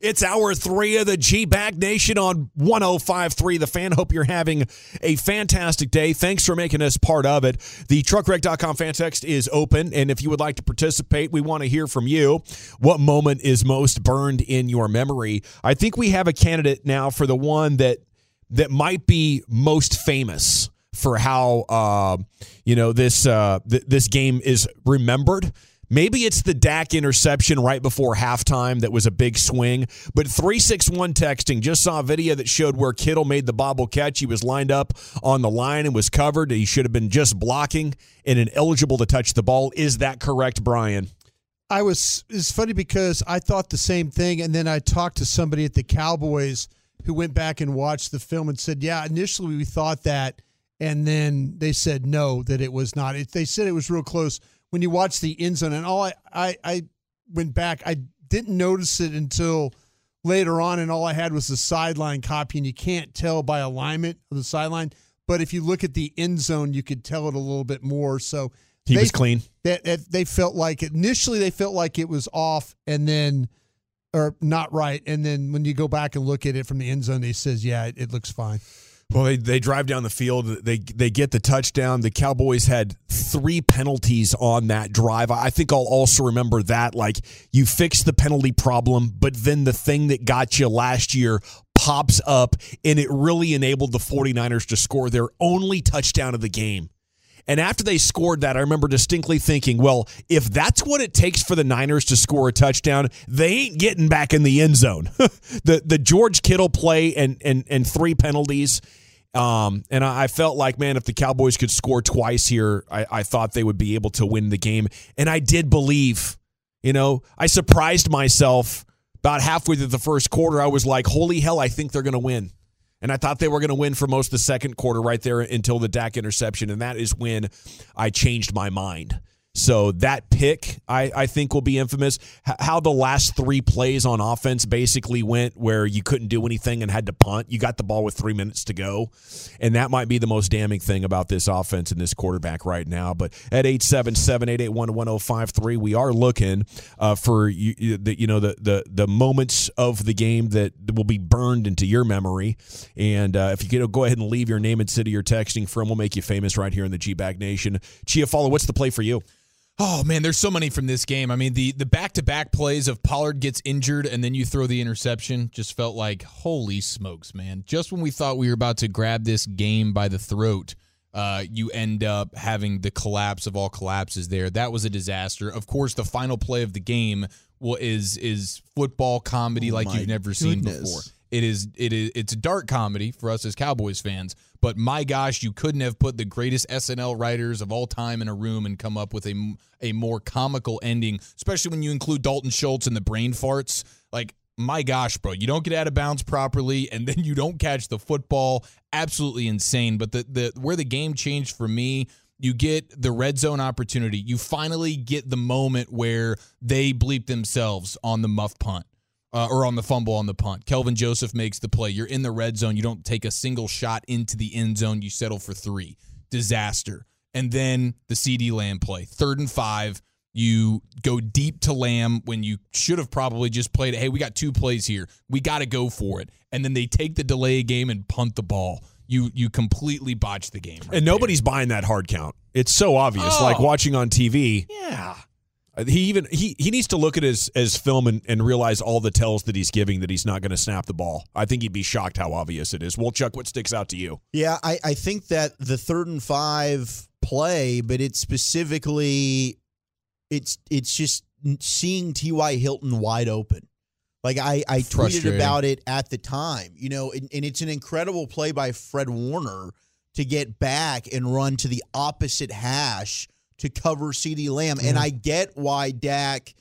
It's hour three of the G Bag Nation on 1053 The Fan. Hope you're having a fantastic day. Thanks for making us part of it. The truckwreck.com fan text is open, and if you would like to participate, we want to hear from you. What moment is most burned in your memory? I think we have a candidate now for the one that that might be most famous for how uh, you know this uh, th- this game is remembered. Maybe it's the Dak interception right before halftime that was a big swing. But 361 texting just saw a video that showed where Kittle made the bobble catch. He was lined up on the line and was covered. He should have been just blocking and ineligible to touch the ball. Is that correct, Brian? I was it's funny because I thought the same thing and then I talked to somebody at the Cowboys who went back and watched the film and said, "Yeah, initially we thought that and then they said no that it was not. It, they said it was real close." When you watch the end zone. And all I, I, I went back, I didn't notice it until later on, and all I had was the sideline copy, and you can't tell by alignment of the sideline. But if you look at the end zone, you could tell it a little bit more. So he they, was clean. They, they felt like initially they felt like it was off, and then or not right, and then when you go back and look at it from the end zone, they says, yeah, it, it looks fine. Well, they, they drive down the field. They they get the touchdown. The Cowboys had three penalties on that drive. I think I'll also remember that. Like you fix the penalty problem, but then the thing that got you last year pops up, and it really enabled the 49ers to score their only touchdown of the game. And after they scored that, I remember distinctly thinking, well, if that's what it takes for the Niners to score a touchdown, they ain't getting back in the end zone. the the George Kittle play and and and three penalties. Um, and I, felt like, man, if the Cowboys could score twice here, I, I thought they would be able to win the game. And I did believe, you know, I surprised myself about halfway through the first quarter. I was like, holy hell, I think they're going to win. And I thought they were going to win for most of the second quarter right there until the Dak interception. And that is when I changed my mind. So that pick, I, I think, will be infamous. How the last three plays on offense basically went, where you couldn't do anything and had to punt. You got the ball with three minutes to go, and that might be the most damning thing about this offense and this quarterback right now. But at eight seven seven eight eight one one zero five three, we are looking uh, for you, the you know the the the moments of the game that will be burned into your memory. And uh, if you could go ahead and leave your name and city you're texting from, we'll make you famous right here in the G Bag Nation. Chia Follow, what's the play for you? Oh man, there's so many from this game. I mean, the the back to back plays of Pollard gets injured and then you throw the interception just felt like holy smokes, man. Just when we thought we were about to grab this game by the throat, uh, you end up having the collapse of all collapses there. That was a disaster. Of course, the final play of the game is is football comedy oh like you've never goodness. seen before. It is it is it's a dark comedy for us as Cowboys fans, but my gosh, you couldn't have put the greatest SNL writers of all time in a room and come up with a a more comical ending, especially when you include Dalton Schultz and the brain farts. Like my gosh, bro, you don't get out of bounds properly and then you don't catch the football. Absolutely insane. But the the where the game changed for me you get the red zone opportunity. You finally get the moment where they bleep themselves on the muff punt uh, or on the fumble on the punt. Kelvin Joseph makes the play. You're in the red zone. You don't take a single shot into the end zone. You settle for three. Disaster. And then the CeeDee Lamb play. Third and five. You go deep to Lamb when you should have probably just played it. Hey, we got two plays here. We got to go for it. And then they take the delay game and punt the ball. You you completely botch the game. Right and nobody's there. buying that hard count. It's so obvious. Oh. Like watching on TV. Yeah. He even he he needs to look at his his film and, and realize all the tells that he's giving that he's not going to snap the ball. I think he'd be shocked how obvious it is. Well, Chuck, what sticks out to you? Yeah, I, I think that the third and five play, but it's specifically it's it's just seeing T.Y. Hilton wide open. Like I, I tweeted about it at the time, you know, and, and it's an incredible play by Fred Warner to get back and run to the opposite hash to cover CeeDee Lamb. And I get why Dak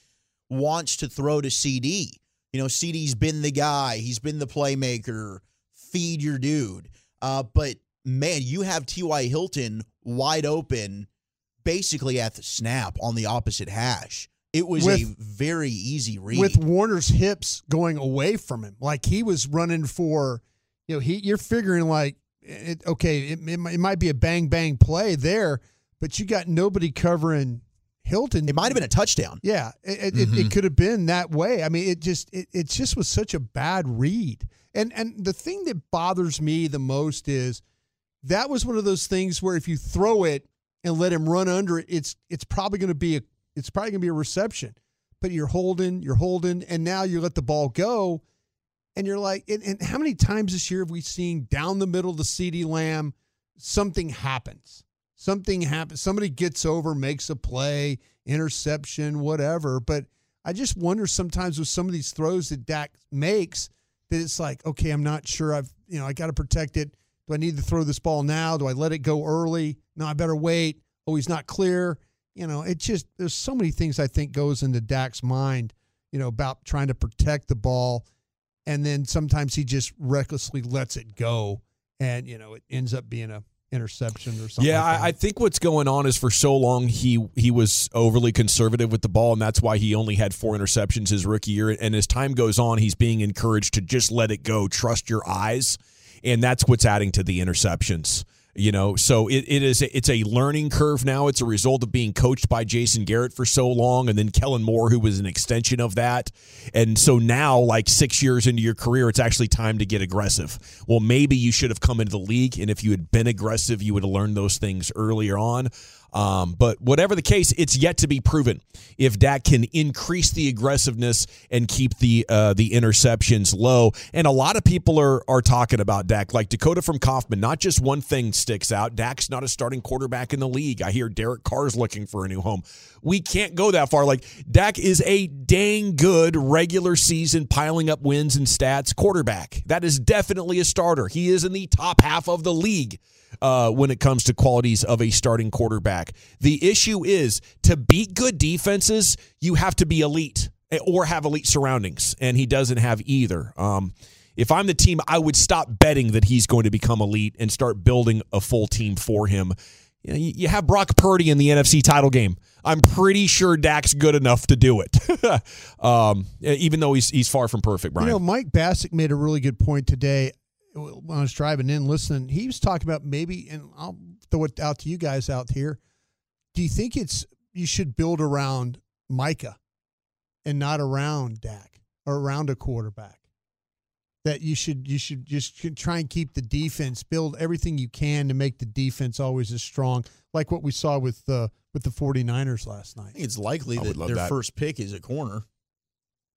wants to throw to CeeDee. You know, CeeDee's been the guy, he's been the playmaker. Feed your dude. Uh, but man, you have T.Y. Hilton wide open basically at the snap on the opposite hash. It was a very easy read. with Warner's hips going away from him. Like he was running for, you know, he you're figuring like, it, okay, it, it, might- it might be a bang bang play there, but you got nobody covering Hilton. it might have been a touchdown. Yeah, it, it, it, mm-hmm. could have been that way. I mean, it just it, it just was such a bad read. And and the thing that bothers me the most is that was one of those things where if you throw it and let him run under it, it's it's probably going to be a it's probably going to be a reception. But you're holding, you're holding, and now you let the ball go, and you're like, and, and how many times this year have we seen down the middle of the CeeDee Lamb, something happens, something happens, somebody gets over, makes a play, interception, whatever. But I just wonder sometimes with some of these throws that Dak makes that it's like, okay, I'm not sure. I've you know I got to protect it. Do I need to throw this ball now? Do I let it go early? No, I better wait. Oh, he's not clear. You know, it just there's so many things I think goes into Dak's mind. You know about trying to protect the ball, and then sometimes he just recklessly lets it go, and you know it ends up being a interception or something. Yeah, like I, I think what's going on is for so long he he was overly conservative with the ball, and that's why he only had four interceptions his rookie year. And as time goes on, he's being encouraged to just let it go, trust your eyes, and that's what's adding to the interceptions. You know, so it, it is it's a learning curve now. It's a result of being coached by Jason Garrett for so long, and then Kellen Moore, who was an extension of that. And so now, like six years into your career, it's actually time to get aggressive. Well, maybe you should have come into the league, and if you had been aggressive, you would have learned those things earlier on. Um, but whatever the case, it's yet to be proven if Dak can increase the aggressiveness and keep the uh, the interceptions low. And a lot of people are are talking about Dak, like Dakota from Kaufman. Not just one thing sticks out. Dak's not a starting quarterback in the league. I hear Derek Carr's looking for a new home. We can't go that far. Like Dak is a dang good regular season piling up wins and stats quarterback. That is definitely a starter. He is in the top half of the league uh, when it comes to qualities of a starting quarterback. The issue is to beat good defenses, you have to be elite eh, or have elite surroundings, and he doesn't have either. Um, if I'm the team, I would stop betting that he's going to become elite and start building a full team for him. You, know, you you have Brock Purdy in the NFC title game. I'm pretty sure Dak's good enough to do it, um, even though he's he's far from perfect. Brian, You know, Mike Bacsik made a really good point today when I was driving in listening. He was talking about maybe, and I'll throw it out to you guys out here. Do you think it's you should build around Micah and not around Dak or around a quarterback? That you should you should just try and keep the defense, build everything you can to make the defense always as strong, like what we saw with the with the 49ers last night. I think it's likely I that their that. first pick is a corner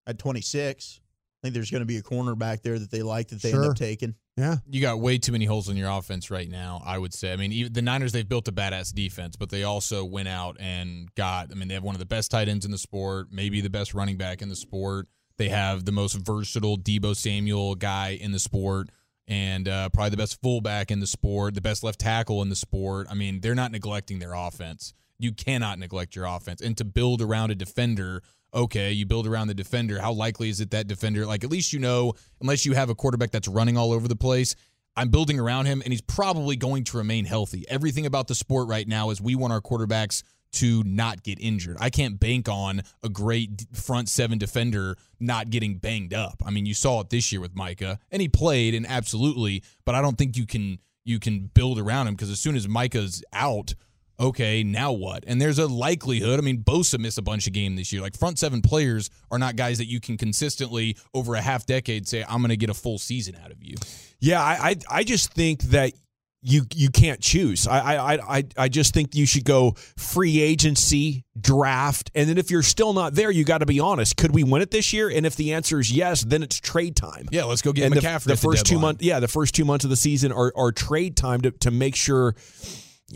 at 26. I think there's going to be a corner back there that they like that they end up taking. Yeah. You got way too many holes in your offense right now, I would say. I mean, the Niners, they've built a badass defense, but they also went out and got, I mean, they have one of the best tight ends in the sport, maybe the best running back in the sport. They have the most versatile Deebo Samuel guy in the sport and uh, probably the best fullback in the sport, the best left tackle in the sport. I mean, they're not neglecting their offense. You cannot neglect your offense. And to build around a defender, okay, you build around the defender. How likely is it that defender, like at least you know, unless you have a quarterback that's running all over the place, I'm building around him and he's probably going to remain healthy. Everything about the sport right now is we want our quarterbacks to not get injured. I can't bank on a great front seven defender not getting banged up. I mean, you saw it this year with Micah, and he played, and absolutely, but I don't think you can you can build around him because as soon as Micah's out, okay, now what? And there's a likelihood. I mean, Bosa missed a bunch of game this year. Like front seven players are not guys that you can consistently over a half decade say I'm going to get a full season out of you. Yeah, I, I I just think that you you can't choose. I I I I just think you should go free agency, draft, and then if you're still not there, you got to be honest. Could we win it this year? And if the answer is yes, then it's trade time. Yeah, let's go get and the, McCaffrey. the at first two months. Yeah, the first two months of the season are are trade time to to make sure.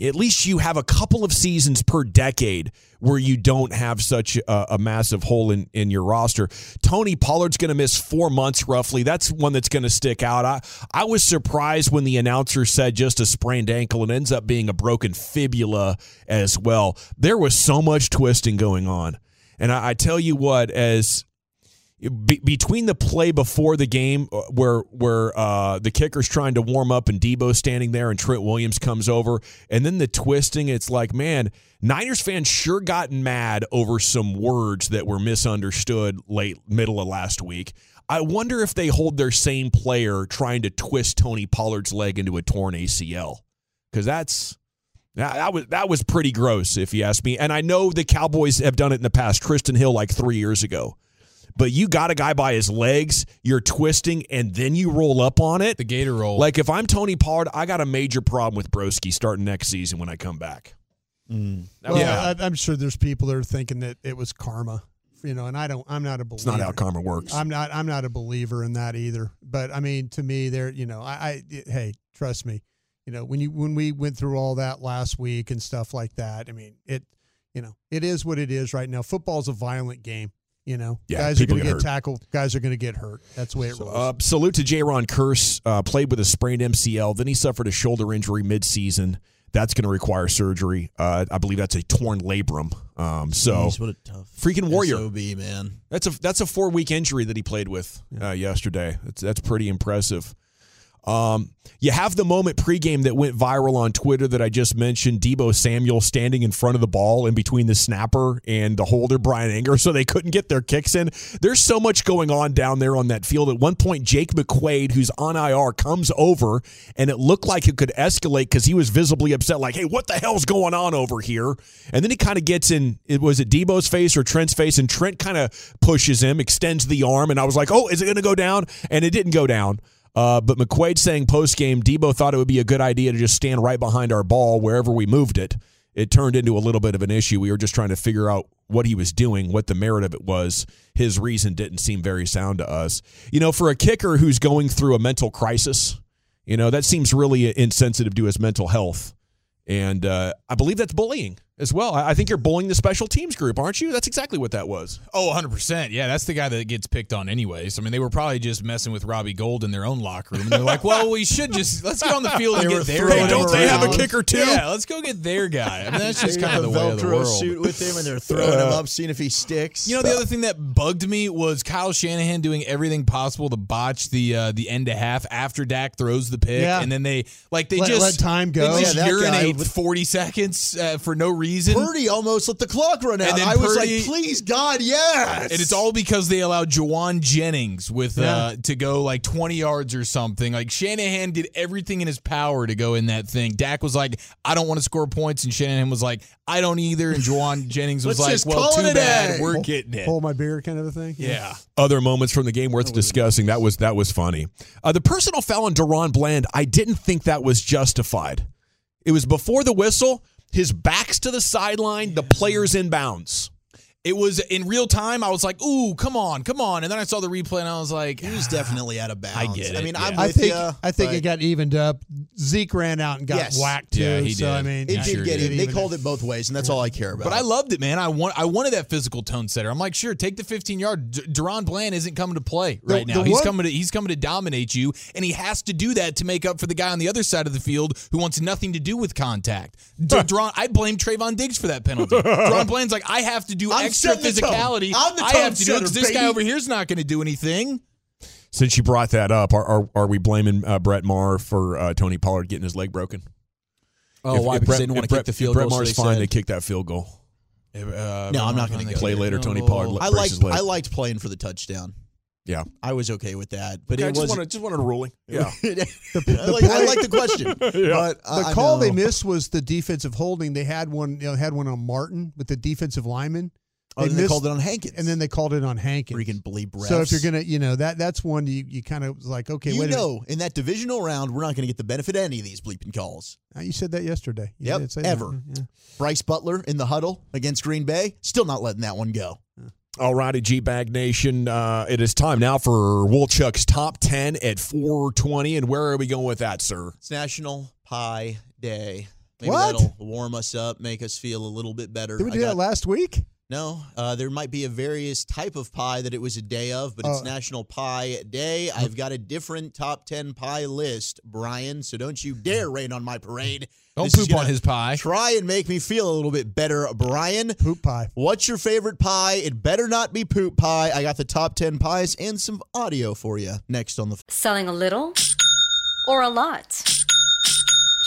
At least you have a couple of seasons per decade where you don't have such a, a massive hole in, in your roster. Tony Pollard's going to miss four months roughly. That's one that's going to stick out. I, I was surprised when the announcer said just a sprained ankle and ends up being a broken fibula as well. There was so much twisting going on. And I, I tell you what, as be, between the play before the game uh, where where uh, the kicker's trying to warm up and Deebo standing there and Trent Williams comes over and then the twisting it's like man Niners fans sure gotten mad over some words that were misunderstood late middle of last week. I wonder if they hold their same player trying to twist Tony Pollard's leg into a torn ACL because that's that was that was pretty gross if you ask me. And I know the Cowboys have done it in the past. Trysten Hill like 3 years ago but you got a guy by his legs, you're twisting, and then you roll up on it. The gator roll. Like if I'm Tony Pollard, I got a major problem with Broski starting next season when I come back. Mm. Well, yeah, I, am sure there's people that are thinking that it was karma, you know, and I don't. I'm not a believer. It's not how karma works. I'm not. I'm not a believer in that either. But I mean, to me, there, you know, I, I hey, trust me, you know, when you when we went through all that last week and stuff like that, I mean, it, you know, it is what it is right now. Football's a violent game. You know, yeah, guys are going to get, tackled. Guys are going to get hurt. That's the way it rolls. Uh, salute to Jayron Kearse. Uh, played with a sprained MCL. Then he suffered a shoulder injury midseason. That's going to require surgery. Uh, I believe that's a torn labrum. Um, so Jeez, what a tough freaking warrior, SOB, man. That's a that's a four week injury that he played with uh, yesterday. That's that's pretty impressive. Um, you have the moment pregame that went viral on Twitter that I just mentioned. Deebo Samuel standing in front of the ball in between the snapper and the holder, Bryan Anger, so they couldn't get their kicks in. There's so much going on down there on that field. At one point, Jake McQuaide, who's on IR, comes over, and it looked like it could escalate because he was visibly upset, like, hey, what the hell's going on over here? And then he kind of gets in, it was it Deebo's face or Trent's face, and Trent kind of pushes him, extends the arm, and I was like, oh, is it going to go down? And it didn't go down. Uh, but McQuaide saying post game, Deebo thought it would be a good idea to just stand right behind our ball wherever we moved it. It turned into a little bit of an issue. We were just trying to figure out what he was doing, what the merit of it was. His reason didn't seem very sound to us. You know, for a kicker who's going through a mental crisis, you know, that seems really insensitive to his mental health. And uh, I believe that's bullying as well. I think you're bullying the special teams group, aren't you? That's exactly what that was. Oh, 100%. Yeah, that's the guy that gets picked on anyways. I mean, they were probably just messing with Robbie Gould in their own locker room. And they're like, well, we should just, let's get on the field and get their guy. Don't they have a kicker too? Yeah, let's go get their guy. I mean, that's just kind of the way of the world. suit with him and they're throwing him up, seeing if he sticks. You know, the other thing that bugged me was Kyle Shanahan doing everything possible to botch the uh, the end to half after Dak throws the pick. Yeah. And then they, like, they let, just, let time go. They just Yeah, urinate guy- 40 seconds uh, for no reason. Purdy almost let the clock run out. And then I was like, please, God, yes. And it's all because they allowed Jauan Jennings with Yeah. uh, to go like 20 yards or something. Like Shanahan did everything in his power to go in that thing. Dak was like, I don't want to score points, and Shanahan was like, I don't either. And Jauan Jennings was like, Well, too it a bad, we're getting it. Hold my beer, kind of a thing. Yeah. other moments from the game worth discussing. That was that was funny. Uh, the personal foul on DaRon Bland, I didn't think that was justified. It was before the whistle. His back's to the sideline. The player's in bounds. It was in real time. I was like, "Ooh, come on, come on!" And then I saw the replay, and I was like, He was definitely out of ah, bounds. I get I mean, yeah. I'm I think ya, I think it got evened up. Zeke ran out and got Yes. whacked too. Yeah, he so. I mean, It Yeah, did sure get it. They called it both ways, and that's all I care about. But I loved it, man. I want I wanted that physical tone setter. I'm like, sure, take the 15 yard. D- DaRon Bland isn't coming to play The- right now. the he's one- coming to he's coming to dominate you, and he has to do that to make up for the guy on the other side of the field who wants nothing to do with contact. D- DaRon, I blame Trevon Diggs for that penalty. DaRon Bland's like, I have to do I'm extra the physicality. I'm the I have to do it because this guy over here's not going to do anything. Since you brought that up, are are, are we blaming uh, Brett Maher for uh, Tony Pollard getting his leg broken? Oh, If- why? if Because Brett- they didn't want to kick the if field Brett goal. so Maher's they fine. said- They kicked that field goal. Uh, No, I'm not gonna Play there. later, Tony. Pollard. I liked. I liked playing for the touchdown. Yeah, I was okay with that, but I it just was. wanted just wanted a ruling. Yeah, I, like, I like the question, but the I, I call they missed was the defensive holding. They had one, you know, had one on Martin with the defensive lineman. Oh, then they missed- called it on Hankins, and then they called it on Hankins. freaking bleep refs. So if you're gonna, you know, that that's one you, you kind of like, okay, you wait a know, in that divisional round, we're not going to get the benefit of any of these bleeping calls. Uh, You said that yesterday. You Yep, did say that. ever. Yeah. Brice Butler in the huddle against Green Bay, still not letting that one go. All righty, G Bag Nation. Uh, it is time now for Woolchuck's top 10 at 420. And where are we going with that, sir? It's National Pie Day. Maybe What? that'll warm us up, make us feel a little bit better. Did we I do that last week? No, uh, there might be a various type of pie that it was a day of, but it's Oh. National Pie Day. I've got a different top 10 pie list, Brian, so don't you dare rain on my parade. Don't This poop on his pie. Try and make me feel a little bit better, Brian. Poop pie. What's your favorite pie? It better not be poop pie. I got the top 10 pies and some audio for you next on the Selling a little or a lot?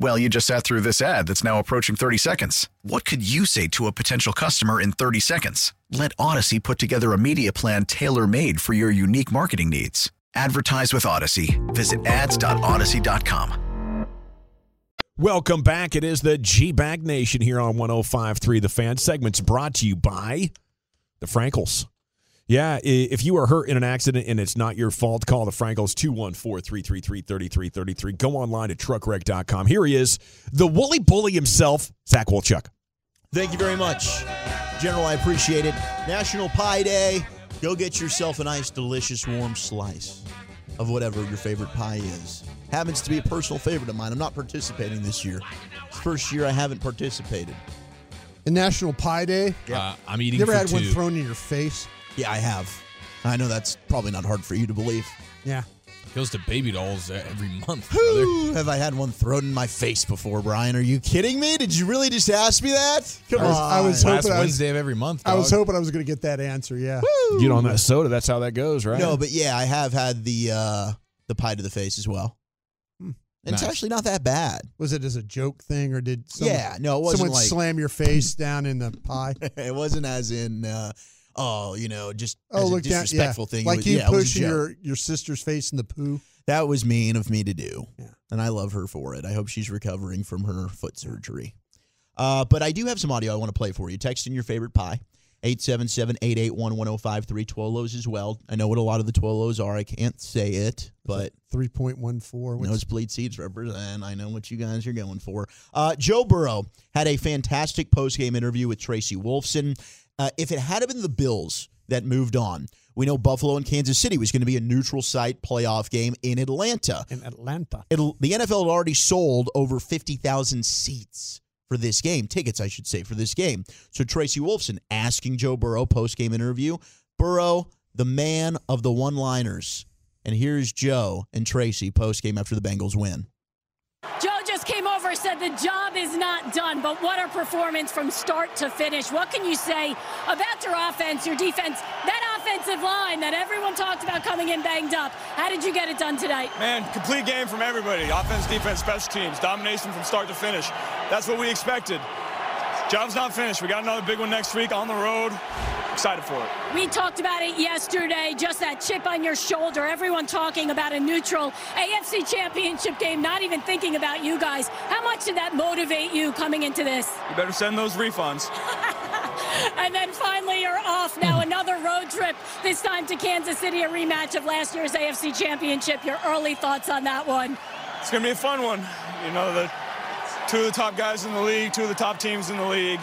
Well, you just sat through this ad that's now approaching 30 seconds. What could you say to a potential customer in 30 seconds? Let Odyssey put together a media plan tailor made for your unique marketing needs. Advertise with Odyssey. Visit ads.odyssey.com. Welcome back. It is the G Bag Nation here on 105.3 The Fan. Segment's brought to you by the Frankels. Yeah, if you are hurt in an accident and it's not your fault, call the Frankels 214-333-3333. Go online at truckwreck.com. Here he is, the woolly bully himself, Zach Wolchuk. Thank you very much. General, I appreciate it. National Pie Day. Go get yourself a nice, delicious, warm slice of whatever your favorite pie is. Happens to be a personal favorite of mine. I'm not participating this year. It's the first year I haven't participated. And National Pie Day. Uh, I'm eating You ever for had one thrown in your face? Yeah, I have. I know that's probably not hard for you to believe. Yeah. Goes to baby dolls every month, brother. Whew, have I had one thrown in my face before, Brian? Are you kidding me? Did you really just ask me that? Come I was- on. I was Last hoping I was- Wednesday of every month. I was dog. hoping I was going to get that answer. Yeah. Get on that soda. That's how that goes, right? No, but yeah, I have had the uh, the pie to the face as well. Hmm. And It's actually not that bad. Was it as a joke thing or did someone, yeah, no, it wasn't someone like slam your face down in the pie? it wasn't as in uh, oh, you know, just Oh, look a down. Yeah. disrespectful thing. Like was- you yeah, it was a pushing your, your sister's face in the poo. That was mean of me to do. Yeah. And I love her for it. I hope she's recovering from her foot surgery. Uh, but I do have some audio I want to play for you. Text in your favorite pie. 877-881-1053 Twolos as well. I know what a lot of the Twolos are. I can't say it, but 3.14. What's, Nosebleed seats represent. I know what you guys are going for. Uh, Joe Burrow had a fantastic post-game interview with Tracy Wolfson. Uh, if it had been the Bills that moved on, we know Buffalo and Kansas City was going to be a neutral site playoff game in Atlanta. in Atlanta. It'll, the NFL had already sold over 50,000 seats for this game, tickets, I should say, for this game. So Tracy Wolfson asking Joe Burrow post-game interview, Burrow, the man of the one-liners. And here's Joe and Tracy post-game after the Bengals win. Joe just came over and the job is not done, but what a performance from start to finish. What can you say about your offense, your defense, that offensive line that everyone talked about coming in banged up? How did you get it done tonight? Man, complete game from everybody. Offense, defense, special teams. Domination from start to finish. That's what we expected. Job's not finished. We got another big one next week on the road. Excited for it. We talked about it yesterday, just that chip on your shoulder. Everyone talking about a neutral AFC championship game, not even thinking about you guys. How much did that motivate you coming into this? You better send those refunds. And then finally, you're off now. Another road trip, this time to Kansas City, a rematch of last year's AFC Championship. Your early thoughts on that one? It's going to be a fun one. You know, the two of the top guys in the league, two of the top teams in the league.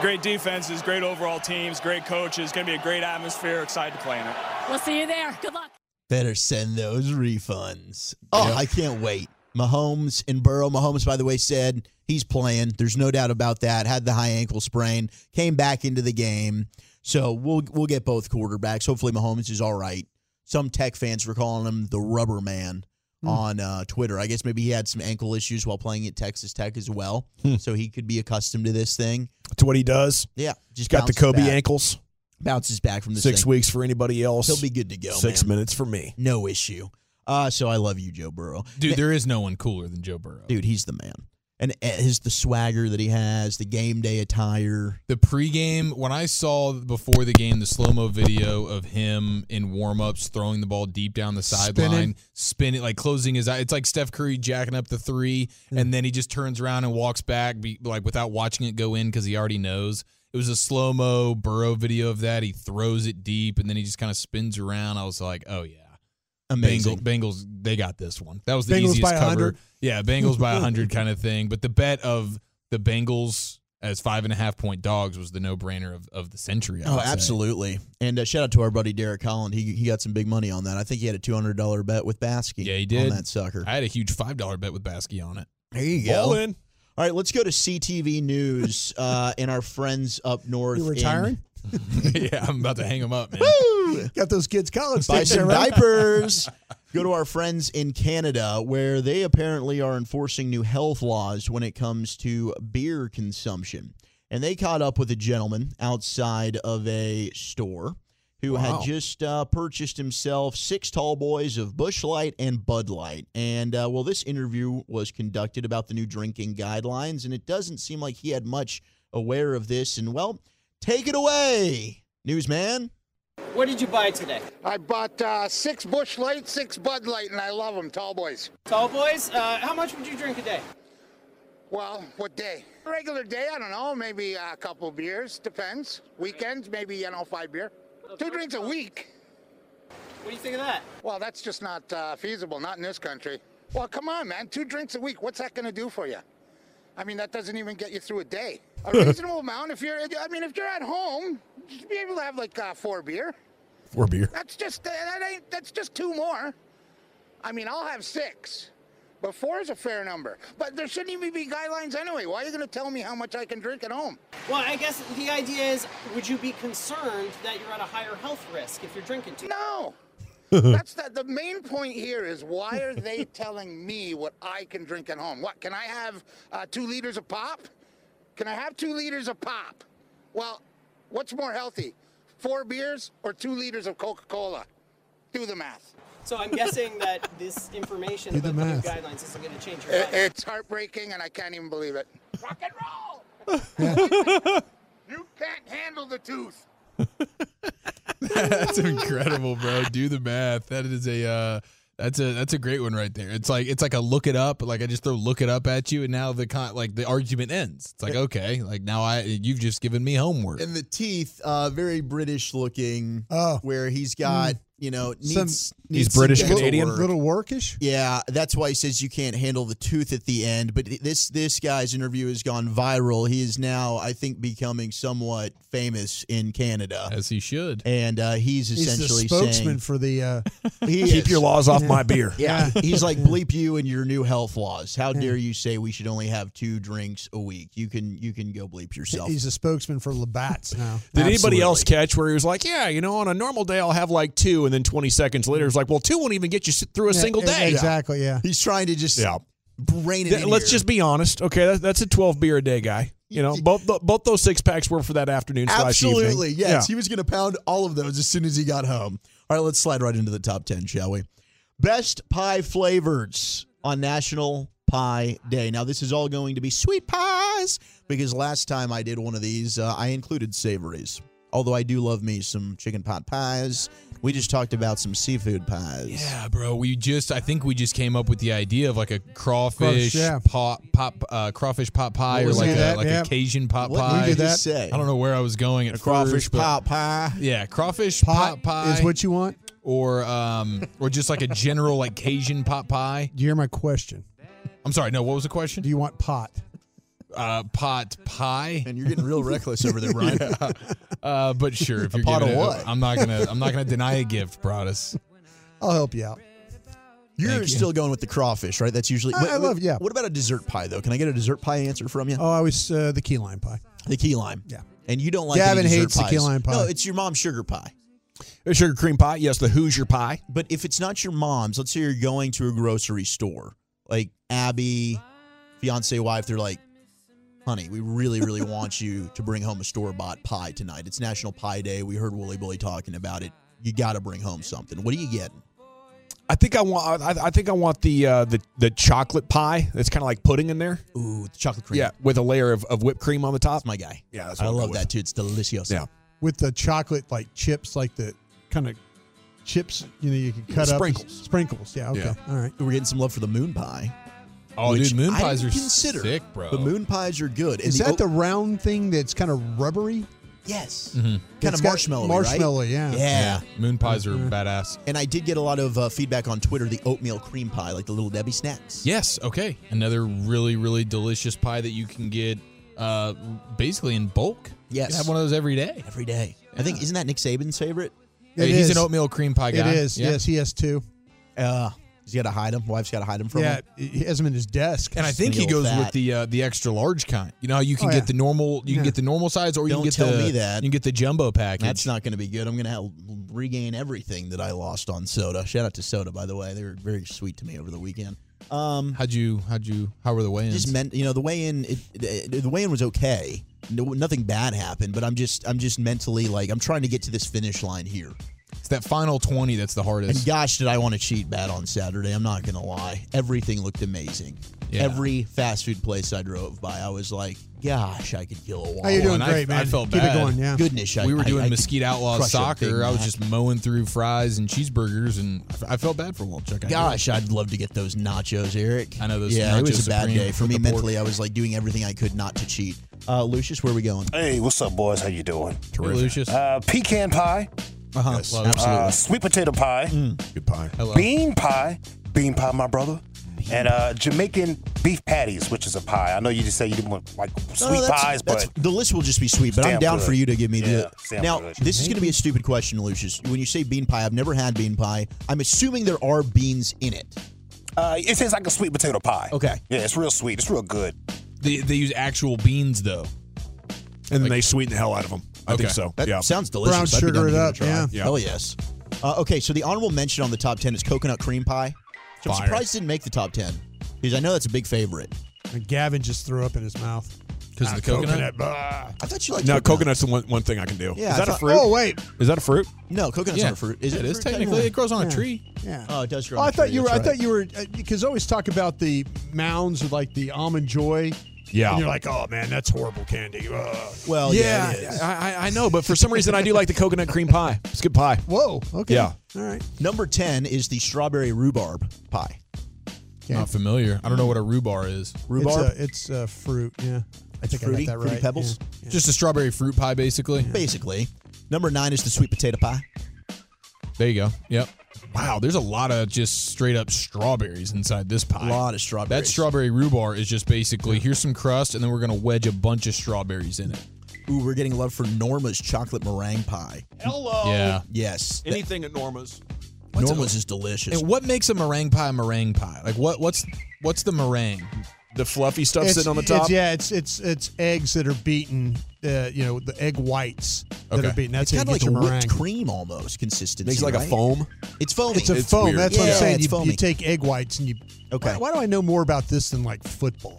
Great defenses, great overall teams, great coaches. Going to be a great atmosphere. Excited to play in it. We'll see you there. Good luck. Better send those refunds. Oh, I can't wait. Mahomes and Burrow. Mahomes, by the way, said he's playing. There's no doubt about that. Had the high ankle sprain, came back into the game. So we'll we'll get both quarterbacks. Hopefully, Mahomes is all right. Some tech fans were calling him the rubber man on uh, Twitter. I guess maybe he had some ankle issues while playing at Texas Tech as well, so he could be accustomed to this thing. To what he does. Yeah, just Got the Kobe back. ankles. Bounces back from the Six thing. weeks for anybody else. He'll be good to go. Six man. minutes for me. no issue. Uh, so I love you, Joe Burrow. Dude, there is no one cooler than Joe Burrow. Dude, he's the man. And his the swagger that he has, the game day attire. The pregame, when I saw before the game the slow mo video of him in warm ups throwing the ball deep down the sideline, Spinning. spinning, like closing his eye. It's like Steph Curry jacking up the three, mm. and then he just turns around and walks back, be, like without watching it go in because he already knows. It was a slow mo Burrow video of that. He throws it deep, and then he just kind of spins around. I was like, oh, yeah. Amazing. Bengals, Bengals, they got this one. That was the Bengals easiest by cover. 100? Yeah, Bengals by 100 kind of thing. But the bet of the Bengals as five and a half point dogs was the no brainer of, of the century. I Oh, would say. absolutely. And uh, shout out to our buddy Derek Holland. He he got some big money on that. I think he had a two hundred dollar bet with Baskey. Yeah, he did. on that sucker. I had a huge $5 bet with Baskey on it. There you go. Ball in. All right, let's go to CTV News uh, and our friends up north. You in- retiring? yeah, I'm about to hang them up, man. Got those kids college Buy some diapers. Go to our friends in Canada, where they apparently are enforcing new health laws when it comes to beer consumption. And they caught up with a gentleman outside of a store who had just uh, purchased himself six tall boys of Busch Light and Bud Light. And uh, well, this interview was conducted about the new drinking guidelines, and it doesn't seem like he had much aware of this. And well, take it away, newsman. What did you buy today? I bought uh, six Busch Light, six Bud Light, and I love them, tall boys. Tall boys, uh, how much would you drink a day? Well, what day? Regular day, I don't know, maybe a couple beers, depends. Weekends, maybe, you know, five beer. Two drinks a week. What do you think of that? Well, that's just not uh, feasible, not in this country. Well, come on, man, two drinks a week, what's that going to do for you? I mean, that doesn't even get you through a day. A reasonable amount, if you're, I mean, if you're at home, you should be able to have like uh, four beer. Four beer. That's just that ain't that's just two more. I mean, I'll have six, but four is a fair number. But there shouldn't even be guidelines anyway. Why are you going to tell me how much I can drink at home? Well, I guess the idea is would you be concerned that you're at a higher health risk if you're drinking too No. That's the, the main point here is why are they telling me what I can drink at home? What can I have uh, two liters of pop? Can I have two liters of pop? Well, what's more healthy, four beers or two liters of Coca-Cola? Do the math. So I'm guessing that this information Do the about the new guidelines isn't going to change your It, life. it's heartbreaking, and I can't even believe it. Rock and roll. you can't handle the tooth. that's incredible, bro. Do the math. That is a uh, that's a that's a great one right there. It's like it's like a look it up. Like I just throw look it up at you, and now the con- like the argument ends. It's like okay, like now I you've just given me homework. And the teeth, uh, very British looking. Oh. where he's got you know needs, Some- needs He's British dental Canadian? work. Little workish? Yeah, that's why he says you can't handle the tooth at the end. But this this guy's interview has gone viral. He is now, I think, becoming somewhat famous in Canada, As he should. and uh, he's He's the essentially spokesman saying for the. Uh, Keep your laws off my beer. Yeah, he's like bleep you and your new health laws. How dare you say we should only have two drinks a week? You can you can go bleep yourself. he's a spokesman for Labatt's now. Did anybody else catch where he was like, yeah, you know, on a normal day I'll have like two, and then 20 seconds later it's like, well, two won't even get you through a single day. Exactly, yeah. He's trying to just Yeah. brain it. Th- in Let's here. just be honest. Okay, that, that's a 12 beer a day guy. You know, both th- both those six packs were for that afternoon slash evening. Absolutely, yes. Yeah. He was going to pound all of those as soon as he got home. All right, let's slide right into the top 10, shall we? Best pie flavors on National Pie Day. Now, this is all going to be sweet pies because last time I did one of these, uh, I included savories. Although I do love me some chicken pot pies. We just talked about some seafood pies. Yeah, bro. We just I think we just came up with the idea of like a crawfish Crawfish, yeah. pot pop uh, crawfish pot pie or like a That, like yeah. a Cajun pot What pie. did you that. say? I don't know where I was going at A crawfish first, pot pie. Yeah, crawfish Pot, pot, pie is what you want. or um or just like a general like Cajun pot pie. Do you hear my question? I'm sorry, no, what was the question? Do you want pot? Uh pot pie. And you're getting real reckless over there, Brian. Uh but sure, if A you're pot giving of it- what? I'm not gonna I'm not gonna deny a gift, Broaddus. I'll help you out. You're Thank you. still going with the crawfish, right? That's usually. I- I love- yeah. What about a dessert pie though? Can I get a dessert pie answer from you? Oh, I was uh, the key lime pie. The key lime. Yeah. And you don't like Gavin any dessert hates the key lime pie. No, it's your mom's sugar pie. A sugar cream pie. Yes, the Hoosier pie. But if it's not your mom's, let's say you're going to a grocery store, like Abby, fiance, wife, they're like, honey, we really, really want you to bring home a store bought pie tonight. It's National Pie Day. We heard Wooly Bully talking about it. You got to bring home something. What are you getting? I think I want. I, I think I want the uh, the the chocolate pie. That's kind of like pudding in there. Ooh, the chocolate cream. Yeah, with a layer of, of whipped cream on the top. That's my guy. Yeah, that's I what I'll go love with. that too. It's delicious. Yeah. with the chocolate like chips, like the kind of chips you know you can cut up sprinkles. Sprinkles, yeah. Okay, Yeah. all right. We're getting some love for the moon pie. Oh, dude, moon I pies didn't are consider. sick, bro. The moon pies are good. And Is the that oat- the round thing that's kind of rubbery? yes, Mhm. kind of marshmallow, marshmallow, right? yeah. yeah. Moon pies are badass. And I did get a lot of uh, feedback on Twitter. The oatmeal cream pie, like the little Debbie snacks. Yes, okay. Another really, really delicious pie that you can get uh basically in bulk. Yes. You have one of those every day. every day. I think isn't that Nick Saban's favorite? It he's is. an oatmeal cream pie guy. It is. Yeah. Yes, he has two. Uh, he's got to hide him. Wife's got to hide him from yeah, him. he has him in his desk. And I think he goes fat. with the uh, the extra large kind. You know you can Oh, get yeah. the normal you Yeah. can get the normal size or you Don't can get tell the me that. you can get the jumbo package. That's not going to be good. I'm going to regain everything that I lost on soda. Shout out to soda, by the way. They were very sweet to me over the weekend. Um, How'd you how'd you how were the weigh-ins? just meant you know the weigh in. It, it, the weigh in was okay. No, nothing bad happened, but I'm just I'm just mentally like I'm trying to get to this finish line here. It's that final 20 that's the And hardest. gosh, did I want to cheat bad on Saturday? I'm not gonna lie. Everything looked amazing. Yeah. Every fast food place I drove by, I was like, gosh, I could kill a wall. How you doing? and I- Great, man. I felt Keep bad. it going. Yeah. Goodness, I, we were doing I could Mesquite Outlaws crush a Big soccer. I was just mowing through fries and cheeseburgers, and I felt bad for Walchuk. I did. Gosh, I'd love to get those nachos, Eric. I know those Yeah, it was a bad day for me the pork. mentally. I was like doing everything I could not to cheat. Uh, Lucius, where are we going? Hey, what's up, boys? How you doing? Hey, Lucius. Uh, pecan pie, Uh-huh. Yes, Love it. uh, sweet potato pie, Good pie. Hello. bean pie, bean pie, my brother, and uh, Jamaican beef patties, which is a pie. I know you just say you didn't want like sweet No, that's- pies, that's- but the list will just be sweet. But I'm Damn down good. for you to give me Yeah, the. damn Now, good. this is going to be a stupid question, Lucius. When you say bean pie, I've never had bean pie. I'm assuming there are beans in it. uh, it tastes like a sweet potato pie. Okay. Yeah, it's real sweet. It's real good. They, they use actual beans though. And then they sweeten the hell out of them. I Okay. think so. That yeah. sounds delicious. Brown I'd be down sugar it up, yeah. Yeah. Hell yes. Uh, okay, so the honorable mention on the top 10 is coconut cream pie. Which I'm Fire. surprised didn't make the top 10 because I know that's a big favorite. And Gavin just threw up in his mouth. Because Ah, of the coconut. blah. I thought you liked No, coconut. coconut's the one, one thing I can do. Yeah, is I that a thought- fruit? Oh wait, Is that a fruit? No, coconut's Yeah, not a fruit. Is it? it a fruit technically. technically? It grows on Yeah. a tree. yeah. Oh, it does grow. Oh, on I a thought tree, you were. that's I thought you were because always talk about the mounds with like the almond joy. Yeah. And you're like, oh man, that's horrible candy. Ugh. Well, yeah, it is. I, I- I know, but for some reason I do like the coconut cream pie. It's good pie. Whoa. Okay. Yeah. All right. Number 10 is the strawberry rhubarb pie. Okay. Not familiar. I don't know what a rhubarb is. Rhubarb? It's a, it's a fruit. Yeah. I It's think fruity? I got that Fruity right. Pebbles? Yeah. Just a strawberry fruit pie, basically. Basically. Number 9 is the sweet potato pie. There you go. Yep. Wow, there's a lot of just straight up strawberries inside this pie. A lot of strawberries. That strawberry rhubarb is just basically here's some crust, and then we're gonna wedge a bunch of strawberries in it. Ooh, we're getting love for Norma's chocolate meringue pie. Hello. Yeah. Yes. Anything at Norma's. Norma's is delicious. And what makes a meringue pie a meringue pie? Like what? What's what's the meringue? The fluffy stuff It's, sitting on the it's- top. yeah, it's it's it's eggs that are beaten. Uh, you know, the egg whites that Okay. are beaten. That's it's kind of like a your whipped meringue. cream almost consistency. Makes like right? a foam. It's foamy. It's a It's foam. weird. That's what I'm saying. it's You, you take egg whites and you. Okay. Why, why do I know more about this than like football?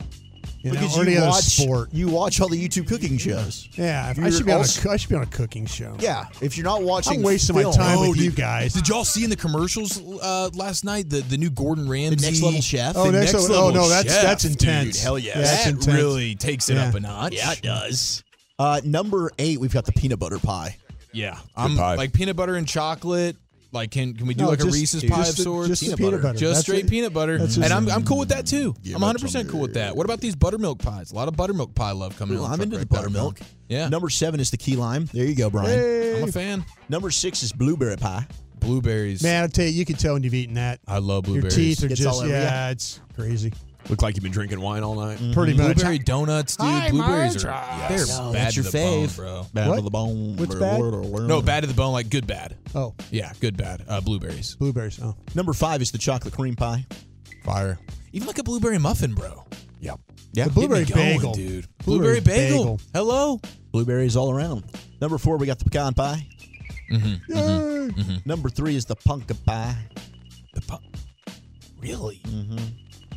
You know, because or you watch sport. you watch all the YouTube cooking shows. Yeah, I should be on a should be on a cooking show. Yeah, if you're not watching, I'm wasting my time Oh, with you guys. Did y'all see in the commercials uh, last night the the new Gordon Ramsay Next Level Chef? Oh, The next level- oh, no, that's- Chef, that's dude. intense. Hell yeah, Yeah, that's that intense. really takes it Yeah. up a notch. Yeah, it does. Uh, number eight, we've got the peanut butter pie. Yeah, I'm pie. like peanut butter and chocolate. Like, can can we do No, like a just- Reese's just pie of the- sorts? just the Peanut peanut butter. butter. Just That's straight it. peanut butter, That's and I'm I'm cool with that too. Give I'm it 100 to percent me. cool with that. What about these buttermilk pies? A lot of buttermilk pie love coming Ooh, out. I'm into the Wreck buttermilk. Yeah, Number seven is the key lime. There you go, Brian. I'm a fan. Number six is blueberry pie. Blueberries. Man, I tell you, you can tell when you've eaten that. I love Your blueberries. teeth are Gets just all over yeah, it's crazy. Look like you've been drinking wine all night. Pretty much. Blueberry donuts, dude. Hi, Blueberries are Marge. they're Oh, bad that's to your the bone, bro. Bad What? to the bone. What's bad? No, bad to the bone, like good bad. Oh, Yeah, good bad. Uh, blueberries, blueberries. Oh, Number five is the chocolate cream pie. fire. Even like a blueberry muffin, bro. Yep. Yeah, the blueberry going, bagel, dude. Blueberry Blueberry bagel. bagel. Hello. blueberries all around. Number four, we got the pecan pie. Mm-hmm. Yay. Number three is the pumpkin pie. The pu- really? Mm-hmm.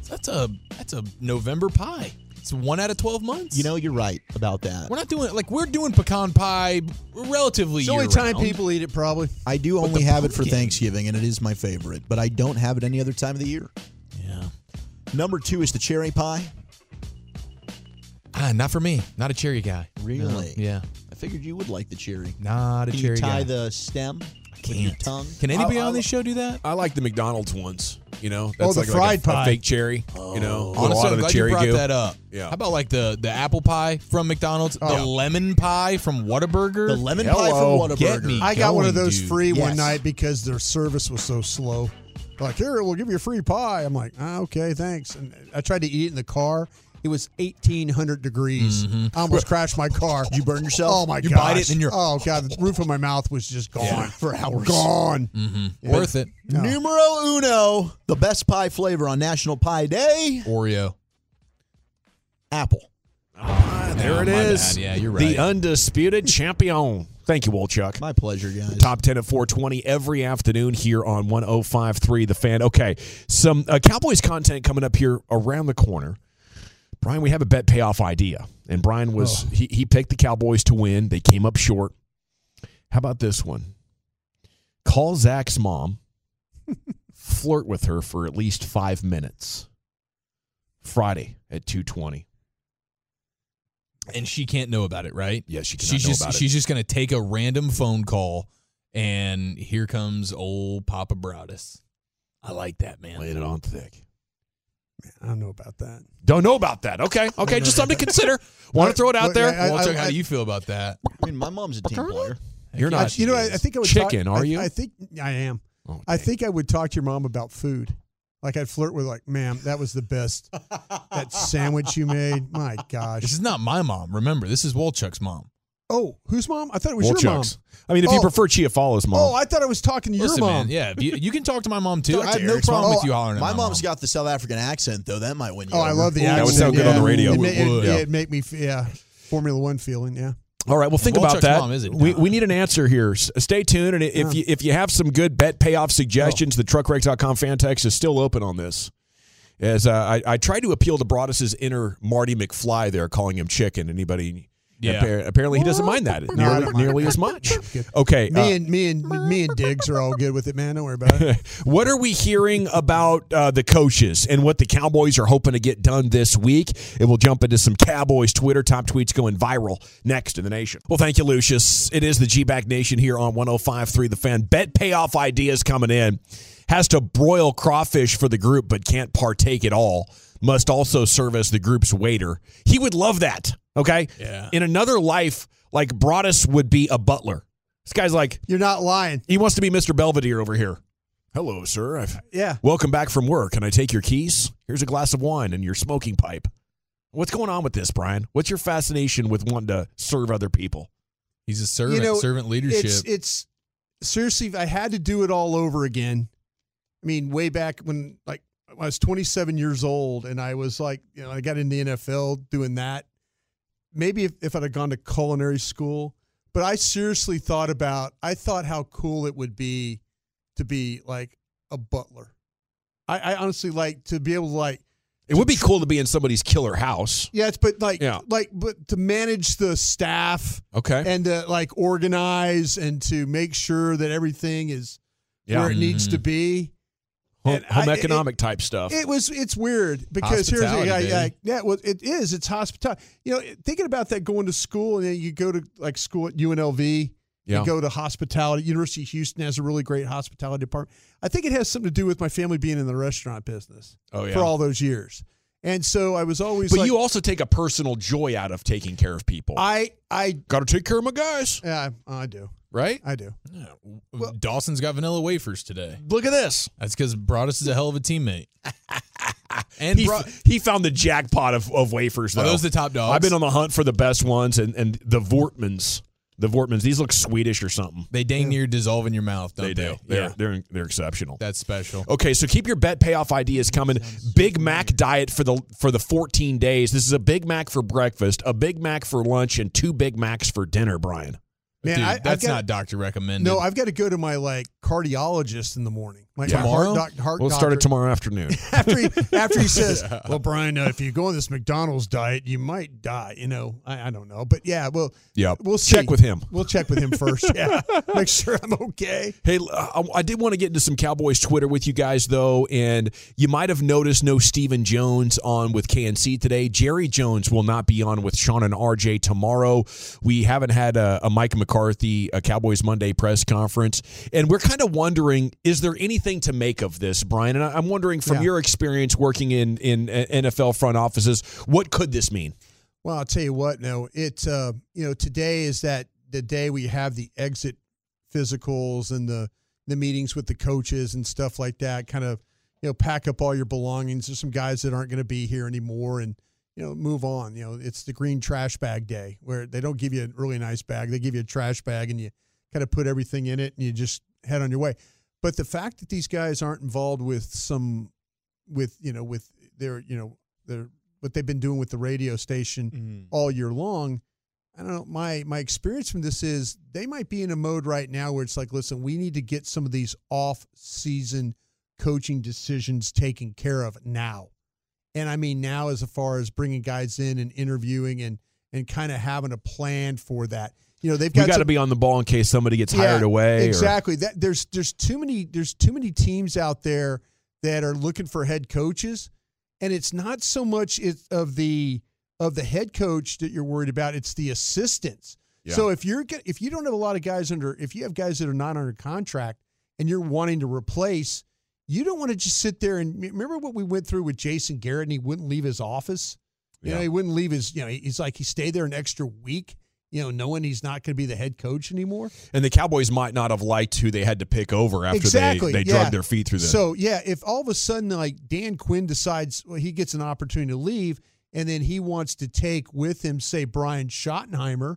That's a that's a November pie. It's one out of twelve months. You know, you're right about that. we're not doing like we're doing pecan pie relatively. It's the only time year-round. people eat it, probably. I do only the have it for. Thanksgiving, and it is my favorite, but I don't have it any other time of the year. Yeah. Number two is the cherry pie. Ah, not for me. Not a cherry guy. Really? No. Yeah. I figured you would like the cherry. Not a Can cherry you tie guy. the stem with your Can't. tongue? Can anybody I- I on this show do that? I like the McDonald's ones. You know, Oh, the like, fried like a, a pie. fake cherry. You know, with a Honestly, lot I'm of the glad cherry you brought goo. that up. Yeah. How about like the the apple pie from McDonald's, Oh. the lemon pie from Whataburger? The lemon Hello. pie from Whataburger. Get me I got one of those dude. free one night because their service was so slow. Like, here, we'll give you a free pie. I'm like, ah, okay, thanks. And I tried to eat it in the car. It was 1,800 degrees. I almost crashed my car. Did you burn yourself? Oh my god! You god! bite it and you're- oh god, the roof of my mouth was just gone for hours. Gone. Mm-hmm. Worth it. No. Numero uno, the best pie flavor on National Pie Day, Oreo. apple. Ah, there Yeah, it my is. bad. Yeah, you're The undisputed champion. Thank you, Wolchuk. My pleasure, guys. Top 10 at 420 every afternoon here on 1053 The Fan. Okay, some uh, Cowboys content coming up here around the corner. Brian, we have a bet payoff idea. And Brian was, oh. he, he picked the Cowboys to win. They came up short. How about this one? Call Zach's mom, flirt with her for at least five minutes. Friday at 220. And she can't know about it, right? Yes, she she's know just about it. she's just gonna take a random phone call, and here comes old Papa Broaddus. I like that man. Laying it on thick. I don't know about that. Don't know about that. Okay. Okay. Just something to consider. Want to throw it out there? I- Walter, how I- do you feel about that? I mean, my mom's a team player. You're I, not. you know, I, I think I would chicken. Talk, are you? I think I am. Oh, I think I would talk to your mom about food. Like I'd flirt with, like, ma'am, that was the best. that sandwich you made, my gosh. This is not my mom. Remember, this is Wolchuk's mom. Oh, whose mom? I thought it was your mom. I mean, if you Oh. prefer Chia Fala's mom. Oh, I thought I was talking to Listen, your mom. man. Yeah, you, you can talk to my mom too. I have no Eric's problem mom. with you hollering. at My my mom's mom. got the South African accent, though. That might win you. Oh, I love the Ooh, accent. That would sound good on the radio. It, It it, yeah, it'd make me, yeah, Formula One feeling. Yeah. All right. Well, think Wolchuk's about that. mom we, we need an answer here. S- Stay tuned, and if you if you have some good bet payoff suggestions, the truckwreck.com fan text is still open on this. As uh, I, I tried to appeal to Broaddus's inner Marty McFly there, calling him chicken. Anybody? Yeah. Appar- apparently, he doesn't mind that nearly, nearly as much. Okay. Me uh, and me and me and Diggs are all good with it, man. Don't worry about it. what are we hearing about uh, the coaches and what the Cowboys are hoping to get done this week? And we'll jump into some Cowboys Twitter top tweets going viral next in the nation. Well, thank you, Lucius. It is the G Bag Nation here on 105.3 The Fan. Bet payoff ideas coming in. Has to broil crawfish for the group, but can't partake at all. Must also serve as the group's waiter. He would love that. Okay. Yeah. In another life, like Broaddus would be a butler. This guy's like You're not lying. he wants to be Mr. Belvedere over here. Hello, sir. I've Yeah. welcome back from work. Can I take your keys? Here's a glass of wine and your smoking pipe. What's going on with this, Brian? What's your fascination with wanting to serve other people? He's a servant. know, servant leadership. It's, it's seriously, if I had to do it all over again, I mean, way back when, like, I was 27 years old and I was like, you know, I got in the NFL doing that. Maybe if, if I'd have gone to culinary school, but I seriously thought about, I thought how cool it would be to be like a butler. I, I honestly like to be able to like, It would be cool to be in somebody's killer house. yeah, it's but like, Yeah. like, but to manage the staff Okay. and to like organize and to make sure that everything is Yeah. where it needs to mm-hmm. be. Home, home I- economic type stuff. It was it's weird because here's the Hospitality, yeah, well it is it's hospitality. You know, thinking about that going to school and then you go to like school at UNLV Yeah. and go to hospitality. University of Houston has a really great hospitality department. I think it has something to do with my family being in the restaurant business Oh, yeah. for all those years. And so I was always But like, you also take a personal joy out of taking care of people. I I got to take care of my guys. Yeah, I do. Right? I do. Dawson's got vanilla wafers today. Look at this. That's because Broaddus is a hell of a teammate. and he, Bro- he found the jackpot of, of wafers. Are Though. those the top dogs? I've been on the hunt for the best ones, and, and the Voortmans. The Voortmans. These look Swedish or something. they dang near dissolve in your mouth, don't They they? do. They're, they're they're exceptional. That's special. Okay, so keep your bet payoff ideas coming. Big Mac diet for the for the 14 days. This is a Big Mac for breakfast, a Big Mac for lunch, and two Big Macs for dinner. Brian. Man, Dude, I- that's got- not doctor recommended. no, I've got to go to my like cardiologist in the morning. Like my Tomorrow? heart, doc, heart We'll start it tomorrow afternoon. after he after he says, "Well, Brian, uh, if you go on this McDonald's diet, you might die." You know, I, I don't know, but yeah, well, Yep. we'll see. Check with him. We'll check with him first. Yeah, make sure I'm okay. Hey, uh, I did want to get into some Cowboys Twitter with you guys, though, and you might have noticed no Stephen Jones on with KNC today. Jerry Jones will not be on with Shan and RJ tomorrow. We haven't had a, a Mike McCarthy a Cowboys Monday press conference, and we're kind of wondering: is there anything to make of this, Brian? And I'm wondering, from Yeah. your experience working in in uh, NFL front offices, what could this mean? Well, I'll tell you what. No, it uh, you know today is that the day we have the exit physicals and the the meetings with the coaches and stuff like that. Kind of you know pack up all your belongings. There's some guys that aren't going to be here anymore, and you know move on. You know it's the green trash bag day where they don't give you a really nice bag. They give you a trash bag and you kind of put everything in it and you just head on your way. But the fact that these guys aren't involved with some with you know with their you know their what they've been doing with the radio station mm-hmm. all year long. I don't know. My my experience from this is they might be in a mode right now where it's like, listen, we need to get some of these off season coaching decisions taken care of now. And I mean now as far as bringing guys in and interviewing and and kind of having a plan for that. You know, they've got got to be on the ball in case somebody gets hired yeah, away. or- Exactly. That there's there's too many there's too many teams out there that are looking for head coaches, and it's not so much it, of the of the head coach that you're worried about. It's the assistants. Yeah. So if you're if you don't have a lot of guys under if you have guys that are not under contract and you're wanting to replace, you don't want to just sit there and remember what we went through with Jason Garrett and he wouldn't leave his office. You know, he wouldn't leave his. You know, he's like he stayed there an extra week. You know, knowing he's not going to be the head coach anymore. And the Cowboys might not have liked who they had to pick over after exactly. they, they yeah. drug their feet through the. So yeah, if all of a sudden like Dan Quinn decides well, he gets an opportunity to leave, and then he wants to take with him, say Brian Schottenheimer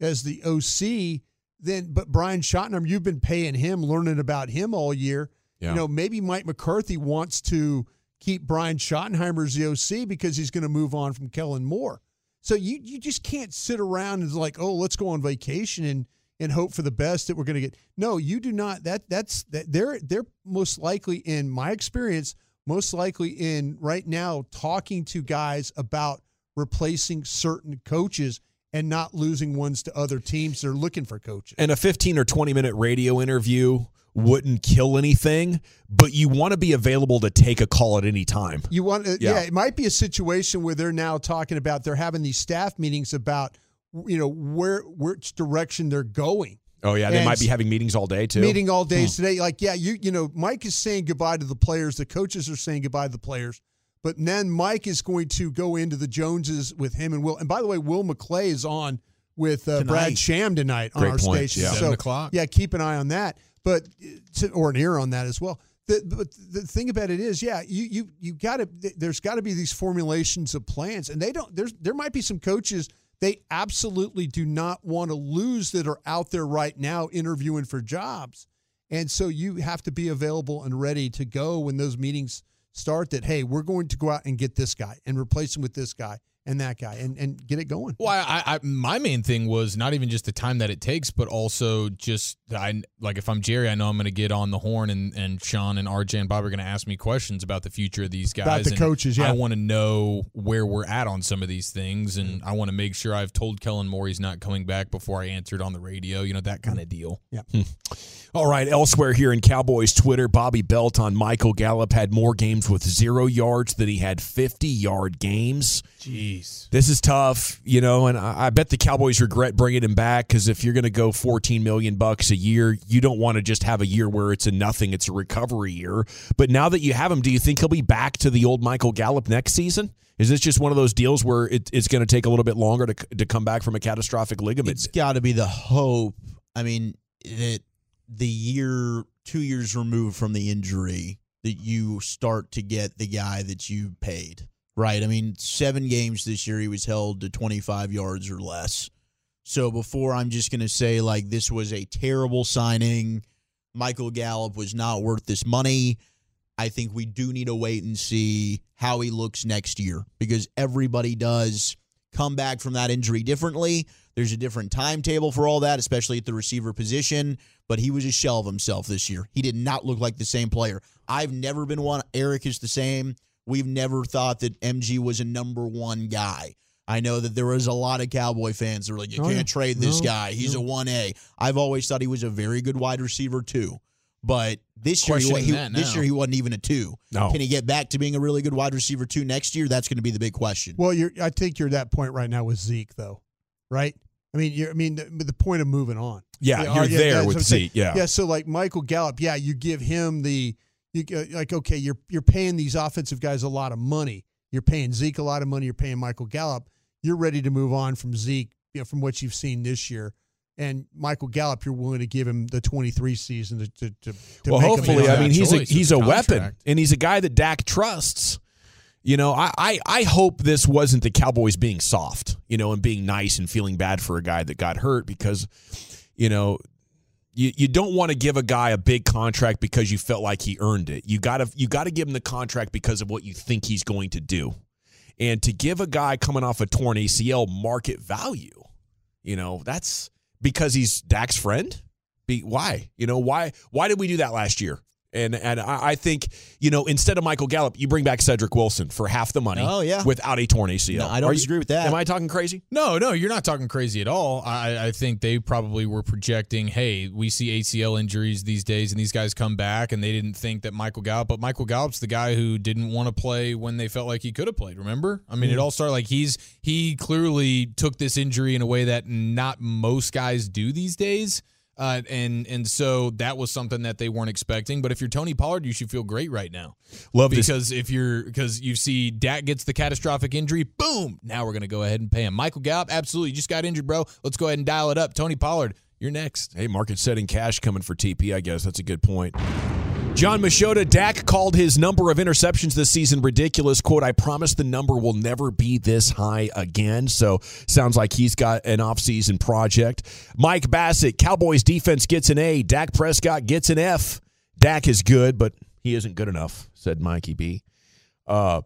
as the OC, then but Brian Schottenheimer, you've been paying him, learning about him all year. Yeah. You know, maybe Mike McCarthy wants to keep Brian Schottenheimer as the OC because he's going to move on from Kellen Moore. So you you just can't sit around and like, oh, let's go on vacation and and hope for the best that we're going to get. No, you do not. That that's that they're they're most likely in my experience, most likely in right now talking to guys about replacing certain coaches and not losing ones to other teams They're looking for coaches. and a 15 or 20 minute radio interview wouldn't kill anything, but you want to be available to take a call at any time. You want, uh, Yeah. yeah. it might be a situation where they're now talking about they're having these staff meetings about, you know, where which direction they're going. Oh yeah, they And might be having meetings all day too. Meeting all day Hmm. today, like yeah, you you know, Mike is saying goodbye to the players. The coaches are saying goodbye to the players, but then Mike is going to go into the Joneses with him and Will. And by the way, Will McClay is on with uh, Brad Sham tonight on Great our point, station. yeah. So, Seven o'clock. Yeah, keep an eye on that. But or an ear on that as well. The, but the thing about it is, yeah, you you you got to. There's got to be these formulations of plans, and they don't. There's there might be some coaches they absolutely do not want to lose that are out there right now interviewing for jobs, and so you have to be available and ready to go when those meetings start. That hey, we're going to go out and get this guy and replace him with this guy and that guy and and get it going. Well, I, I my main thing was not even just the time that it takes, but also just I like if I'm Jerry, I know I'm going to get on the horn, and and Shan and RJ and Bob are going to ask me questions about the future of these guys, About the and coaches, yeah. I want to know where we're at on some of these things, and mm. I want to make sure I've told Kellen Moore he's not coming back before I answered on the radio, you know that kind of deal. Yeah. All right, elsewhere here in Cowboys Twitter, Bobby Belt on Michael Gallup had more games with zero yards than he had 50 yard games. Jeez. This is tough, you know, and I, I bet the Cowboys regret bringing him back because if you're going to go 14 million bucks a year, you don't want to just have a year where it's a nothing; it's a recovery year. But now that you have him, do you think he'll be back to the old Michael Gallup next season? Is this just one of those deals where it, it's going to take a little bit longer to to come back from a catastrophic ligament? It's got to be the hope. I mean, that the year, two years removed from the injury, that you start to get the guy that you paid, right? I mean, seven games this year, he was held to 25 yards or less. So before I'm just going to say, like, this was a terrible signing, Michael Gallup was not worth this money. I think we do need to wait and see how he looks next year because everybody does come back from that injury differently. There's a different timetable for all that, especially at the receiver position. But he was a shell of himself this year. He did not look like the same player. I've never been one. Eric is the same. We've never thought that MG was a number one guy. I know that there was a lot of Cowboy fans that were like, you Oh, can't yeah. trade this No, guy. He's no. a 1A. I've always thought he was a very good wide receiver, too. But this year, he, he- this year he wasn't even a two. No. Can he get back to being a really good wide receiver two next year? That's going to be the big question. Well, you're. I think you're at that point right now with Zeke, though, right? I mean, you're. I mean, the, the point of moving on. Yeah, Yeah, you're yeah, there that's with. Zeke. Yeah. Yeah. So like Michael Gallup, yeah, you give him the. You uh, like okay, you're you're paying these offensive guys a lot of money. You're paying Zeke a lot of money. You're paying Michael Gallup. You're ready to move on from Zeke, you know, from what you've seen this year. And Michael Gallup, you're willing to give him the 23 season to to, to, well, hopefully, I mean, he's a he's a weapon, and he's a guy that Dak trusts. You know, I, I I hope this wasn't the Cowboys being soft, you know, and being nice and feeling bad for a guy that got hurt because, you know, you, you don't want to give a guy a big contract because you felt like he earned it. You gotta you gotta give him the contract because of what you think he's going to do. And to give a guy coming off a torn ACL market value, you know, that's because he's Dak's friend. Be, why? You know, why why did we do that last year? And and I, I think, you know, instead of Michael Gallup, you bring back Cedric Wilson for half the money Oh, yeah. without a torn ACL. No, I don't Are you- disagree with that. Am I talking crazy? No, no, you're not talking crazy at all. I, I think they probably were projecting, hey, we see ACL injuries these days, and these guys come back, and they didn't think that Michael Gallup, but Michael Gallup's the guy who didn't want to play when they felt like he could have played. Remember? I mean, it hmm. all started like he's he clearly took this injury in a way that not most guys do these days. Uh, and and so that was something that they weren't expecting. But if you're Tony Pollard, you should feel great right now. Love this. because if you're because you see Dak gets the catastrophic injury, boom! Now we're gonna go ahead and pay him. Michael Gallup, absolutely, you just got injured, bro. Let's go ahead and dial it up. Tony Pollard, you're next. Hey, market setting cash coming for TP, I guess. That's a good point. Jon Machota, Dak called his number of interceptions this season ridiculous. Quote, I promise the number will never be this high again. So sounds like he's got an offseason project. Mike Bacsik, Cowboys defense gets an A. Dak Prescott gets an F. Dak is good, but he isn't good enough, said Mikey B. Uh,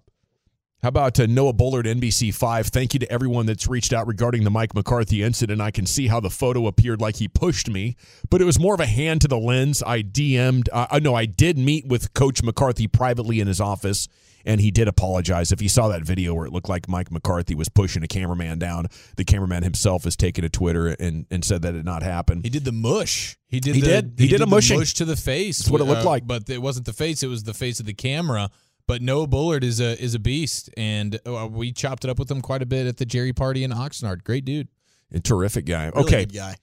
how about uh, Noah Bullard, NBC5? Thank you to everyone that's reached out regarding the Mike McCarthy incident. I can see how the photo appeared like he pushed me, but it was more of a hand to the lens. I DM'd, uh, uh, no, I did meet with Coach McCarthy privately in his office, and he did apologize. If you saw that video where it looked like Mike McCarthy was pushing a cameraman down, the cameraman himself has taken to Twitter and, and said that it not happened. He did the mush. He did. He the, did. He did a the mushing. mush to the face. That's what it looked uh, like. but it wasn't the face. It was the face of the camera. But Noah Bullard is a is a beast, and uh, we chopped it up with him quite a bit at the Jerry party in Oxnard. Great dude. A terrific guy. Really okay. good guy.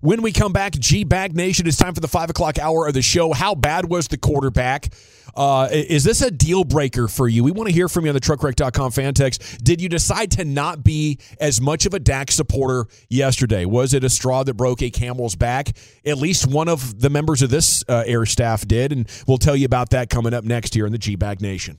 When we come back, G Bag Nation, it's time for the five o'clock hour of the show. How bad was the quarterback? Uh, is this a deal breaker for you? We want to hear from you on the truckwreck.com fan text. Did you decide to not be as much of a Dak supporter yesterday? Was it a straw that broke a camel's back? At least one of the members of this uh, air staff did, and we'll tell you about that coming up next here in the G Bag Nation.